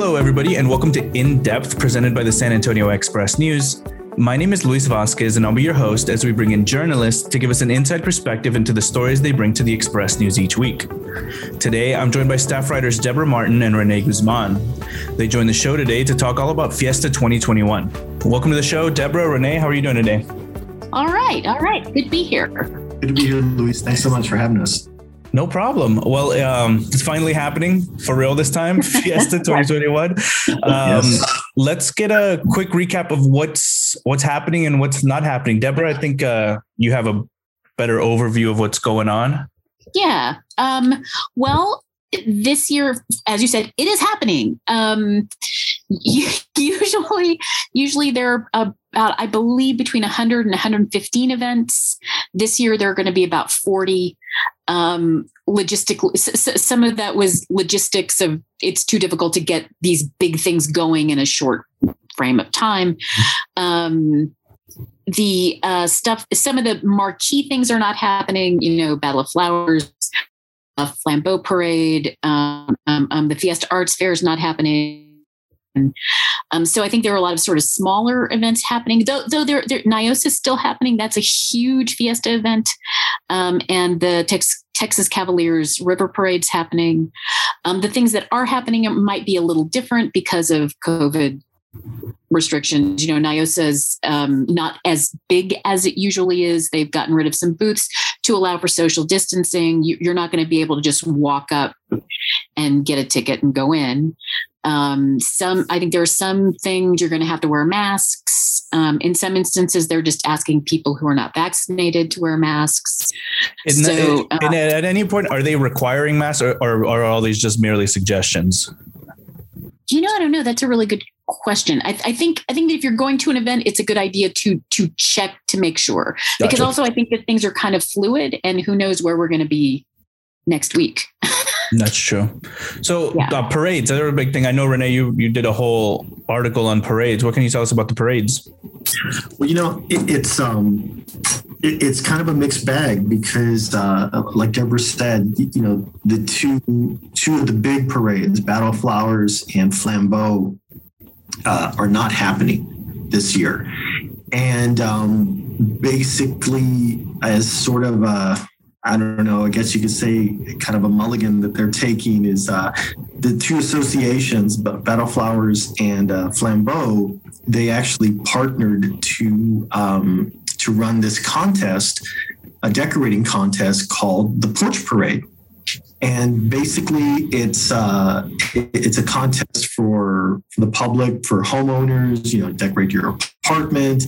Hello, everybody, and welcome to In Depth, presented by the San Antonio Express News. My name is Luis Vasquez, and I'll be your host as we bring in journalists to give us an inside perspective into the stories they bring to the Express News each week. Today, I'm joined by staff writers Deborah Martin and Renee Guzman. They join the show today to talk all about Fiesta 2021. Welcome to the show, Deborah, Renee. How are you doing today? All right, all right. Good to be here. Good to be here, Luis. Thanks so much for having us. No problem. Well, um, it's finally happening for real this time. Fiesta 2021. Um, yes. Let's get a quick recap of what's what's happening and what's not happening. Deborah, I think uh, you have a better overview of what's going on. Yeah. Um, well, this year, as you said, it is happening. Um, usually, usually there are about, I believe, between 100 and 115 events. This year, there are going to be about 40 um, some of that was logistics of it's too difficult to get these big things going in a short frame of time um, the uh, stuff some of the marquee things are not happening you know battle of flowers a flambeau parade um, um, um, the fiesta arts fair is not happening um, so I think there are a lot of sort of smaller events happening, though, though there, NIOSA is still happening. That's a huge fiesta event. Um, and the Tex, Texas Cavaliers River Parade's happening. Um, the things that are happening might be a little different because of COVID restrictions. You know, NIOSA is um, not as big as it usually is. They've gotten rid of some booths to allow for social distancing. You, are not going to be able to just walk up and get a ticket and go in. Um, some, I think there are some things you're going to have to wear masks. Um, in some instances, they're just asking people who are not vaccinated to wear masks. so, uh, at any point, are they requiring masks, or, or, or are all these just merely suggestions? You know, I don't know. That's a really good question. I, I, think I think if you're going to an event, it's a good idea to to check to make sure. Gotcha. Because also, I think that things are kind of fluid, and who knows where we're going to be next week. That's true. So yeah. uh, parades, another big thing. I know Renee, you you did a whole article on parades. What can you tell us about the parades? Well, you know, it, it's um, it, it's kind of a mixed bag because, uh, like Deborah said, you know, the two two of the big parades, Battle of Flowers and Flambeau, uh, are not happening this year, and um, basically, as sort of a I don't know, I guess you could say kind of a mulligan that they're taking is uh, the two associations, Battle Flowers and uh, Flambeau, they actually partnered to um, to run this contest, a decorating contest called the Porch Parade and basically it's uh, it's a contest for, the public for homeowners you know decorate your apartment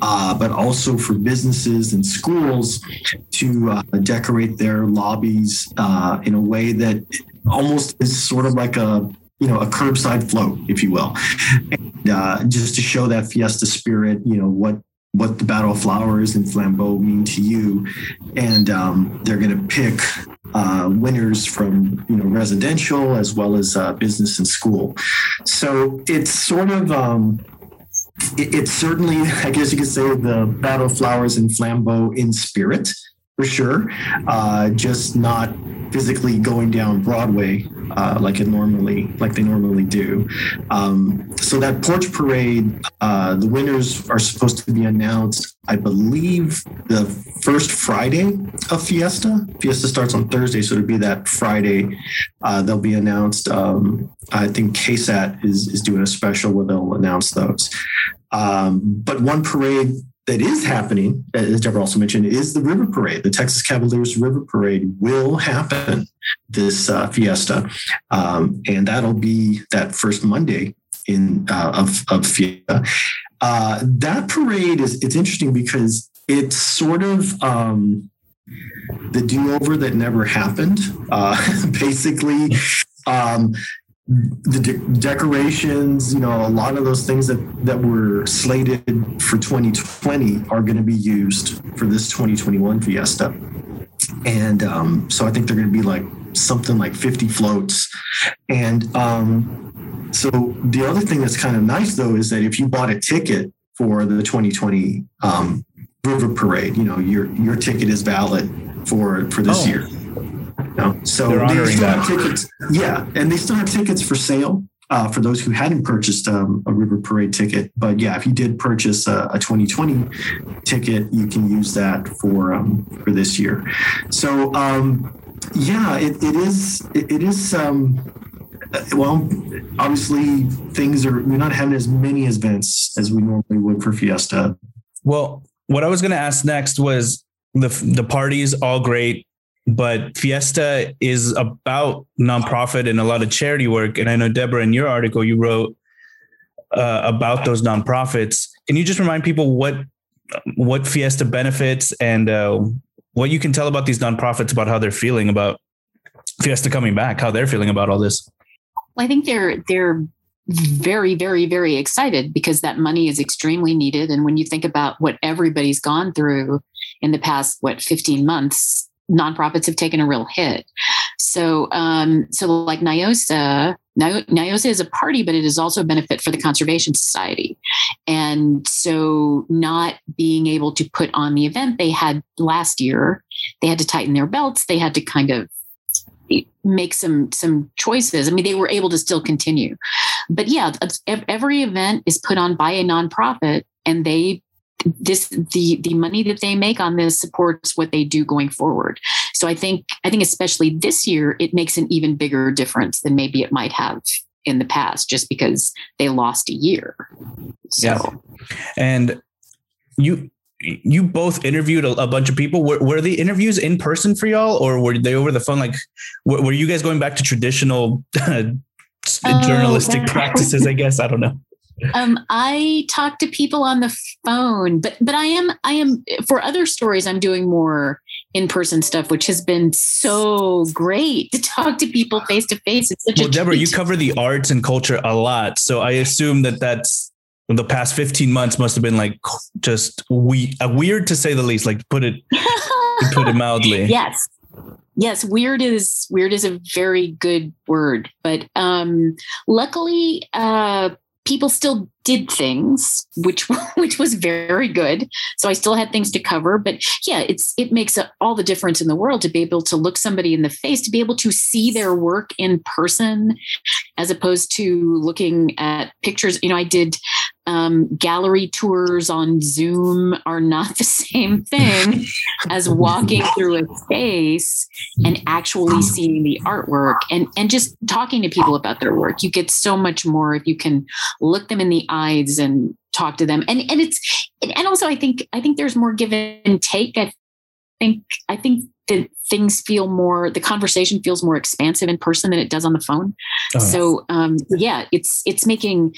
uh, but also for businesses and schools to uh, decorate their lobbies uh, in a way that almost is sort of like a you know a curbside float if you will. And, uh, just to show that fiesta spirit you know what what the Battle of Flowers and Flambeau mean to you, and um, they're going to pick uh, winners from you know residential as well as uh, business and school. So it's sort of um, it, it's certainly I guess you could say the Battle of Flowers and Flambeau in spirit for sure, uh, just not physically going down Broadway uh, like it normally like they normally do. Um, so that porch parade, uh, the winners are supposed to be announced, I believe, the first Friday of Fiesta. Fiesta starts on Thursday, so it'll be that Friday. Uh, they'll be announced. Um, I think KSAT is is doing a special where they'll announce those. Um, but one parade that is happening, as Deborah also mentioned, is the River Parade. The Texas Cavaliers River Parade will happen this uh, fiesta, um, and that'll be that first Monday in uh, of of fiesta. Uh, that parade is it's interesting because it's sort of um, the do over that never happened. Uh, basically, um, the de- decorations, you know, a lot of those things that that were slated for 2020 are going to be used for this 2021 Fiesta. And um, so I think they're going to be like something like 50 floats. And um, so the other thing that's kind of nice though is that if you bought a ticket for the 2020 um, River Parade, you know, your your ticket is valid for for this oh. year. No. So They're honoring they still that. have tickets. Yeah, and they still have tickets for sale uh, for those who hadn't purchased um, a River Parade ticket. But yeah, if you did purchase a, a 2020 ticket, you can use that for um, for this year. So um, yeah, it, it is it, it is um, well, obviously things are we're not having as many events as we normally would for Fiesta. Well, what I was going to ask next was the the parties all great, but Fiesta is about nonprofit and a lot of charity work. And I know Deborah, in your article, you wrote uh, about those nonprofits. Can you just remind people what what Fiesta benefits and uh, what you can tell about these nonprofits about how they're feeling about Fiesta coming back, how they're feeling about all this? Well, I think they're they're very, very, very excited because that money is extremely needed. And when you think about what everybody's gone through in the past, what, 15 months, nonprofits have taken a real hit. So, um, so like NIOSA, NIOSA is a party, but it is also a benefit for the Conservation Society. And so, not being able to put on the event they had last year, they had to tighten their belts. They had to kind of make some some choices. I mean, they were able to still continue, but yeah, every event is put on by a nonprofit, and they this the the money that they make on this supports what they do going forward. So I think I think especially this year, it makes an even bigger difference than maybe it might have in the past, just because they lost a year. So. Yeah, and you you both interviewed a, a, bunch of people. Were, were the interviews in person for y'all, or were they over the phone? Like, were, were you guys going back to traditional uh, journalistic practices? I guess I don't know. Um, I talk to people on the phone, but but I am I am for other stories. I'm doing more in person stuff, which has been so great to talk to people face to face. It's such well, a Deborah, treat. you cover the arts and culture a lot, so I assume that that's the past 15 months must have been like just we uh, weird to say the least like put it put it mildly yes yes weird is weird is a very good word but um luckily uh people still did things which which was very good. So i still had things to cover but yeah it's it makes all the difference in the world to be able to look somebody in the face to be able to see their work in person as opposed to looking at pictures. You know i did um, gallery tours on zoom are not the same thing as walking through a space and actually seeing the artwork and and just talking to people about their work. You get so much more if you can look them in the eyes and talk to them. And and it's and also i think i think there's more give and take. I think i think that things feel more the conversation feels more expansive in person than it does on the phone oh, so um, yeah it's it's making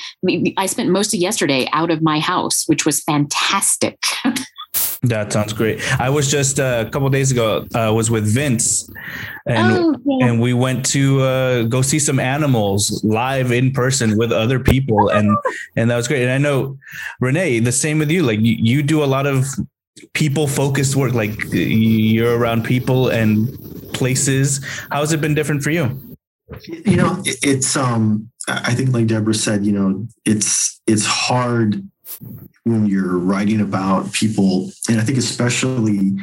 i spent most of yesterday out of my house which was fantastic That sounds great. I was just uh, a couple days ago. Uh, was with Vince, and oh, yeah. and we went to uh, go see some animals live in person with other people, and and that was great. And I know Renee, the same with you. Like you, you do a lot of people focused work. Like you're around people and places. How has it been different for you? You know, it's um. I think, like Deborah said, you know, it's it's hard when you're writing about people, and I think especially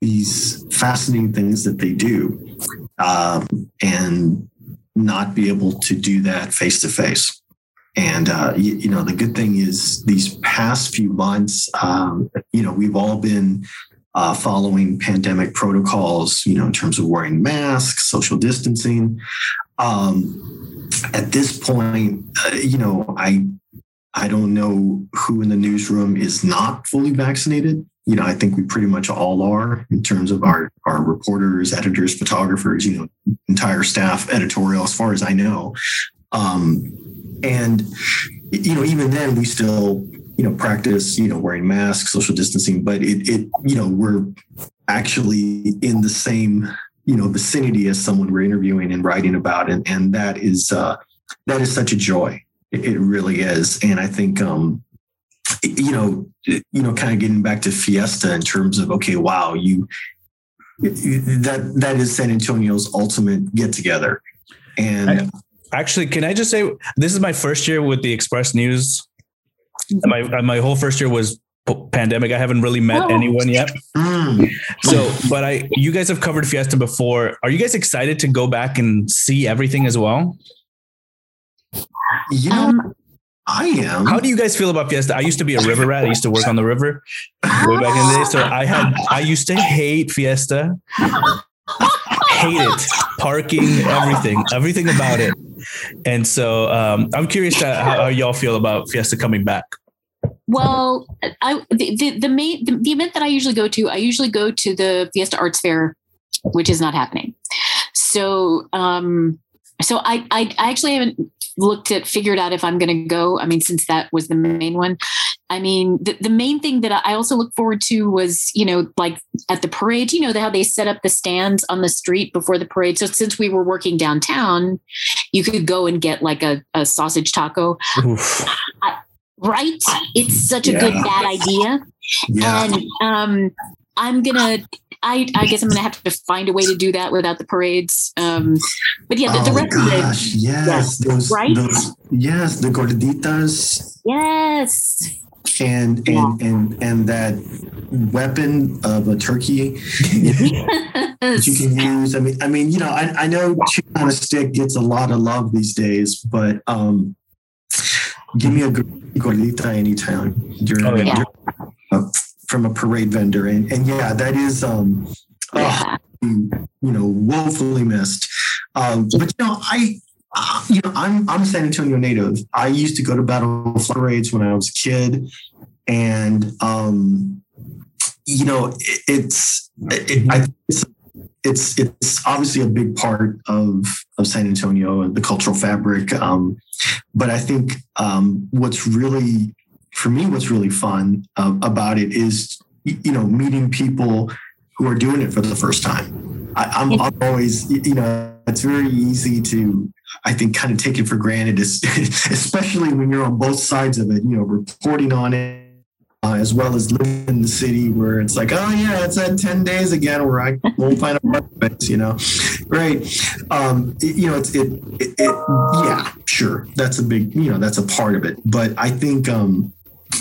these fascinating things that they do, um, and not be able to do that face to face. And uh, you, you, know, the good thing is these past few months, um, you know, we've all been uh, following pandemic protocols, you know, in terms of wearing masks, social distancing. Um, at this point, uh, you know, I I don't know who in the newsroom is not fully vaccinated. You know, I think we pretty much all are in terms of our, our reporters, editors, photographers, you know, entire staff, editorial, as far as I know. Um, and, you know, even then we still, you know, practice, you know, wearing masks, social distancing, but it, it, you know, we're actually in the same, you know, vicinity as someone we're interviewing and writing about. And, and that is, uh, that is such a joy it really is. And I think, um, you know, you know, kind of getting back to Fiesta in terms of, okay, wow, you, that, that is San Antonio's ultimate get together. And actually, can I just say, this is my first year with the Express News. My, my whole first year was pandemic. I haven't really met oh. anyone yet. Mm. So, but I, you guys have covered Fiesta before. Are you guys excited to go back and see everything as well? You know, um, I am. How do you guys feel about Fiesta? I used to be a river rat. I used to work on the river way back in the day. So I had I used to hate Fiesta. hate it. Parking, everything, everything about it. And so um, I'm curious how, how y'all feel about Fiesta coming back. Well, I the, the, the main the, the, event that I usually go to, I usually go to the Fiesta Arts Fair, which is not happening. So um so I I, I actually haven't looked at figured out if I'm going to go. I mean, since that was the main one. I mean, the, the main thing that I also look forward to was, you know, like at the parade, you know, how they set up the stands on the street before the parade. So since we were working downtown, you could go and get like a, a sausage taco. I, right? It's such a yeah. good bad idea. Yeah. And um, I'm gonna I, I guess I'm going to have to find a way to do that without the parades. Um, but yeah, the, oh the rest gosh, of it. Yes, those, right? Those, yes, the gorditas. Yes. And and yeah. and and that weapon of a turkey yes. that you can use. I mean, I mean, you know, I, I know chicken on a stick gets a lot of love these days, but um, give me a gordita anytime during, oh, yeah. during uh, from a parade vendor. And, and yeah, that is, um, yeah. you know, woefully missed. Um, but you know, I, you know, I'm I'm a San Antonio native. I used to go to battle parades when I was a kid, and um, you know, it, it's it, I, it's it's it's obviously a big part of of San Antonio, and the cultural fabric. Um, but I think um, what's really for me, what's really fun uh, about it is, you know, meeting people who are doing it for the first time. I, am always, you know, it's very easy to, I think, kind of take it for granted, especially when you're on both sides of it, you know, reporting on it. Uh, as well as living in the city where it's like, oh yeah, it's at 10 days again where I won't find a apartment, you know. Great. Um, it, you know, it's it, it, it, yeah, sure. That's a big, you know, that's a part of it. But I think um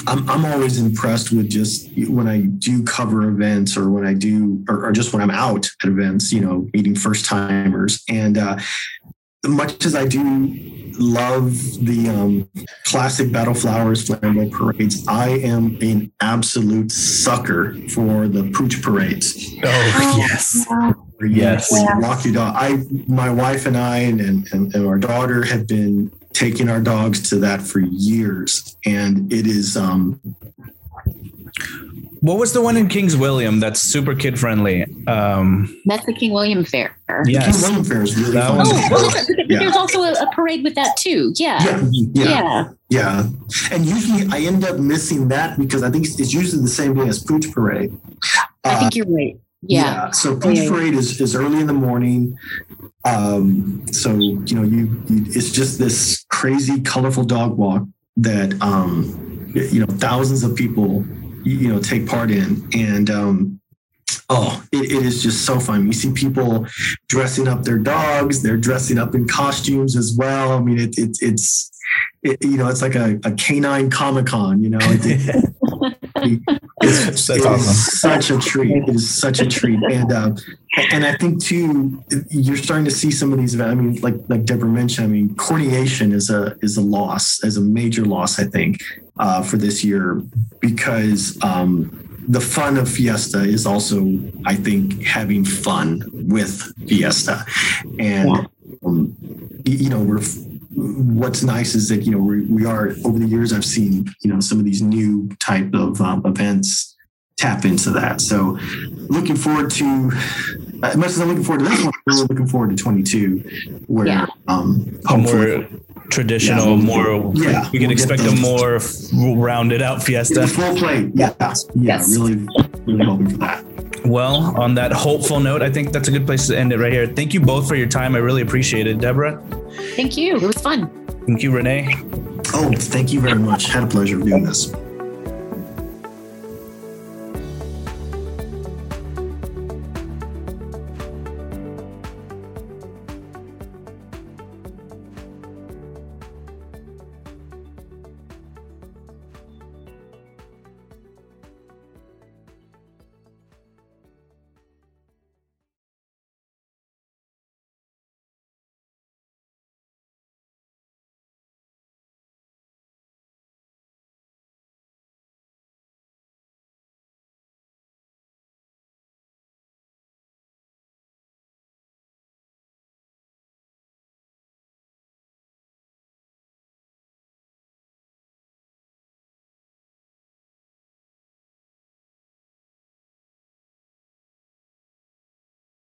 I'm, I'm always impressed with just when I do cover events or when I do, or, or just when I'm out at events, you know, meeting first timers. And uh, much as I do love the um, classic Battle Flowers flambeau parades, I am an absolute sucker for the pooch parades. Oh, yes. Yes. Walk your dog. I, my wife and I, and, and, and our daughter have been taking our dogs to that for years, and it is. Um, what was the one in Kings William that's super kid friendly? Um, that's the King William Fair. Yes. King William Fair is really that fun. Oh, well, yeah. there's also a, a, parade with that too. Yeah. Yeah. yeah. yeah. Yeah. And usually I end up missing that because I think it's usually the same day as Pooch Parade. I think uh, you're right. Yeah. yeah. So Pooch yeah. Parade is, is early in the morning. Um, so you know, you, you, it's just this crazy, colorful dog walk that um, you know thousands of people you know take part in, and um, oh, it, it is just so fun. You see people dressing up their dogs; they're dressing up in costumes as well. I mean, it, it it's it, you know, it's like a, a canine comic con. You know, it, it's, it's awesome. such a treat. It is such a treat, and uh, and I think too, you're starting to see some of these. I mean, like like Deborah mentioned, I mean, Cornyation is a is a loss, as a major loss. I think uh, for this year because um, the fun of Fiesta is also, I think, having fun with Fiesta, and um, you know we're what's nice is that you know we, we are over the years I've seen you know some of these new type of um, events tap into that. So looking forward to as much as I'm looking forward to this one, I'm really looking forward to 22, where yeah. um, more traditional, yeah, more yeah, we can we'll expect a more rounded out fiesta. Full plate, yeah, yeah, yes. really, really hoping for that. Well, on that hopeful note, I think that's a good place to end it right here. Thank you both for your time. I really appreciate it, Deborah. Thank you. It was fun. Thank you, Renee. Oh, thank you very much. Had a pleasure doing this.